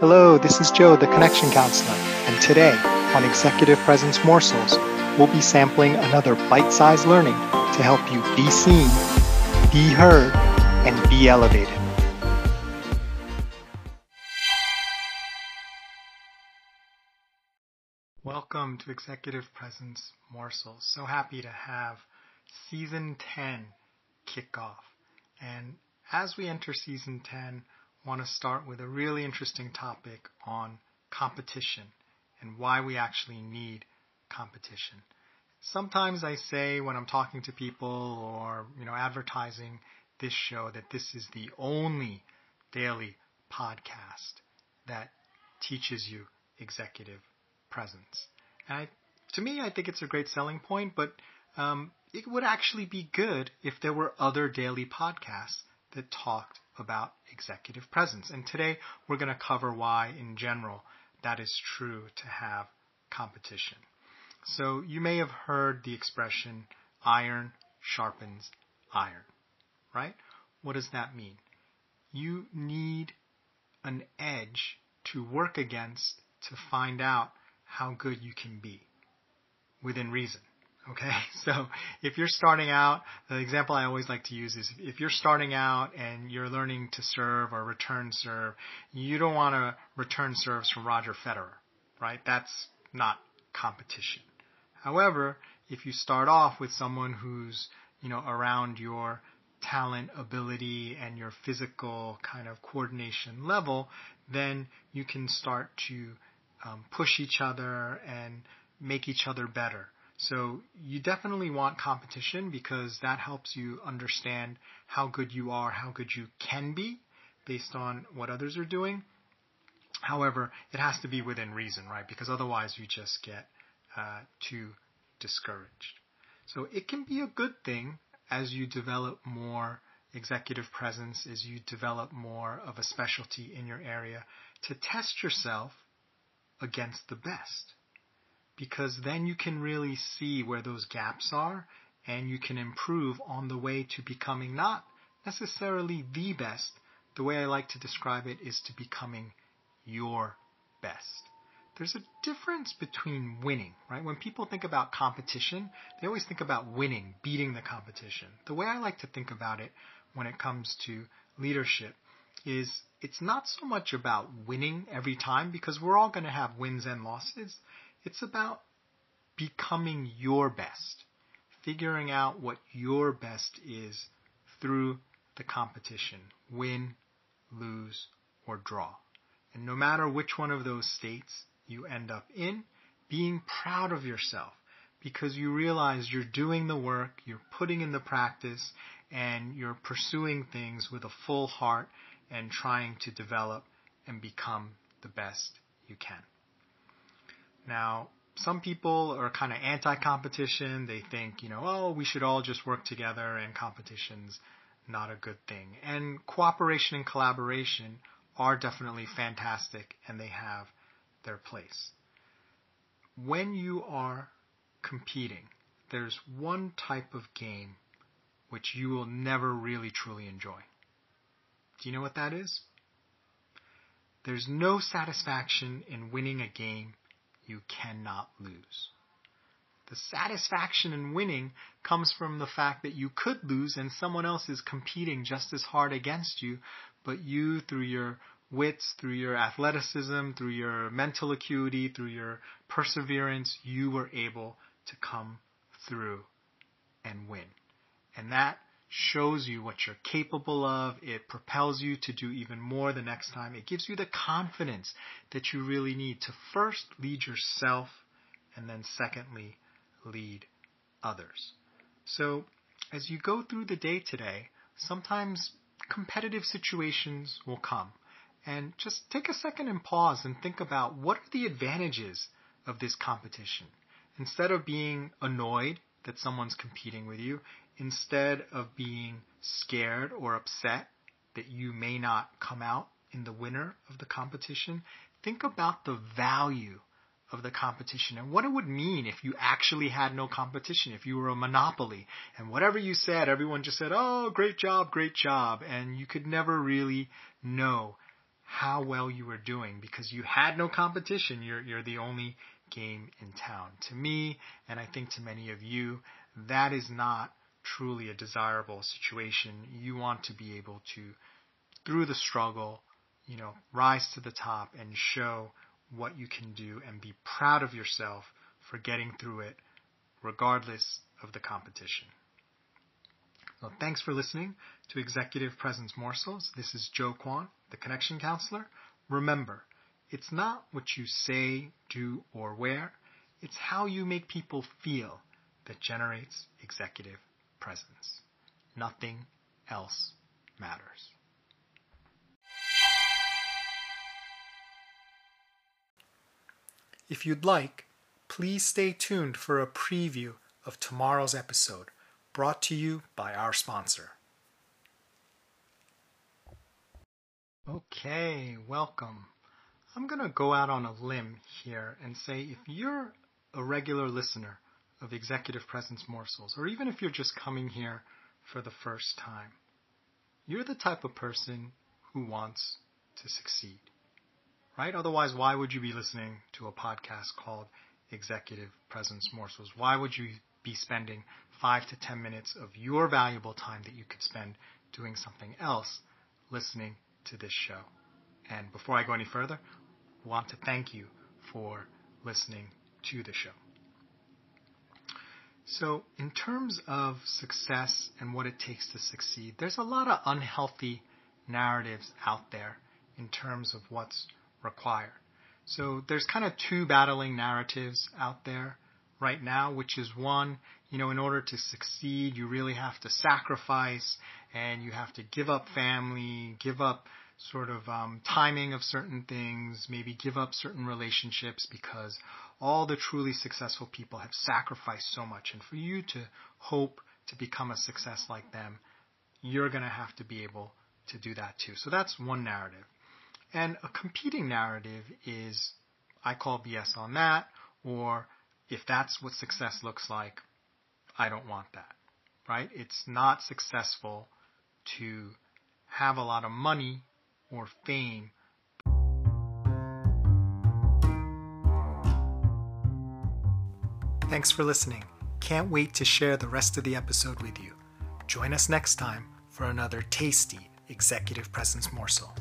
Hello, this is Joe, the Connection Counselor, and today on Executive Presence Morsels, we'll be sampling another bite sized learning to help you be seen, be heard, and be elevated. Welcome to Executive Presence Morsels. So happy to have Season 10 kick off. And as we enter Season 10, want to start with a really interesting topic on competition and why we actually need competition. Sometimes I say when I'm talking to people or, you know, advertising this show that this is the only daily podcast that teaches you executive presence. And I, to me, I think it's a great selling point, but um, it would actually be good if there were other daily podcasts that talked about executive presence. And today we're going to cover why, in general, that is true to have competition. So you may have heard the expression iron sharpens iron, right? What does that mean? You need an edge to work against to find out how good you can be within reason. Okay, so if you're starting out, the example I always like to use is if you're starting out and you're learning to serve or return serve, you don't want to return serves from Roger Federer, right? That's not competition. However, if you start off with someone who's, you know, around your talent, ability, and your physical kind of coordination level, then you can start to um, push each other and make each other better. So you definitely want competition because that helps you understand how good you are, how good you can be based on what others are doing. However, it has to be within reason, right? Because otherwise you just get uh, too discouraged. So it can be a good thing as you develop more executive presence, as you develop more of a specialty in your area, to test yourself against the best because then you can really see where those gaps are and you can improve on the way to becoming not necessarily the best. The way I like to describe it is to becoming your best. There's a difference between winning, right? When people think about competition, they always think about winning, beating the competition. The way I like to think about it when it comes to leadership is it's not so much about winning every time because we're all going to have wins and losses. It's about becoming your best, figuring out what your best is through the competition win, lose, or draw. And no matter which one of those states you end up in, being proud of yourself because you realize you're doing the work, you're putting in the practice, and you're pursuing things with a full heart and trying to develop and become the best you can. Now, some people are kind of anti-competition. They think, you know, oh, we should all just work together and competition's not a good thing. And cooperation and collaboration are definitely fantastic and they have their place. When you are competing, there's one type of game which you will never really truly enjoy. Do you know what that is? There's no satisfaction in winning a game you cannot lose. The satisfaction in winning comes from the fact that you could lose and someone else is competing just as hard against you, but you, through your wits, through your athleticism, through your mental acuity, through your perseverance, you were able to come through and win. And that shows you what you're capable of. It propels you to do even more the next time. It gives you the confidence that you really need to first lead yourself and then secondly, lead others. So as you go through the day today, sometimes competitive situations will come. And just take a second and pause and think about what are the advantages of this competition. Instead of being annoyed that someone's competing with you, instead of being scared or upset that you may not come out in the winner of the competition, think about the value of the competition and what it would mean if you actually had no competition, if you were a monopoly and whatever you said, everyone just said, oh, great job, great job. And you could never really know how well you were doing because you had no competition. You're, you're the only game in town. To me, and I think to many of you, that is not truly a desirable situation. You want to be able to, through the struggle, you know, rise to the top and show what you can do and be proud of yourself for getting through it regardless of the competition. Well, thanks for listening to Executive Presence Morsels. This is Joe Kwan, the Connection Counselor. Remember, it's not what you say, do, or wear, it's how you make people feel that generates executive presence. Nothing else matters. If you'd like, please stay tuned for a preview of tomorrow's episode brought to you by our sponsor. Okay, welcome. I'm going to go out on a limb here and say if you're a regular listener of Executive Presence Morsels, or even if you're just coming here for the first time, you're the type of person who wants to succeed, right? Otherwise, why would you be listening to a podcast called Executive Presence Morsels? Why would you be spending five to ten minutes of your valuable time that you could spend doing something else listening to this show? And before I go any further, want to thank you for listening to the show. So, in terms of success and what it takes to succeed, there's a lot of unhealthy narratives out there in terms of what's required. So, there's kind of two battling narratives out there right now, which is one, you know, in order to succeed, you really have to sacrifice and you have to give up family, give up sort of um, timing of certain things, maybe give up certain relationships because all the truly successful people have sacrificed so much. And for you to hope to become a success like them, you're going to have to be able to do that too. So that's one narrative. And a competing narrative is I call BS on that, or if that's what success looks like, I don't want that. Right? It's not successful to have a lot of money or fame. Thanks for listening. Can't wait to share the rest of the episode with you. Join us next time for another tasty executive presence morsel.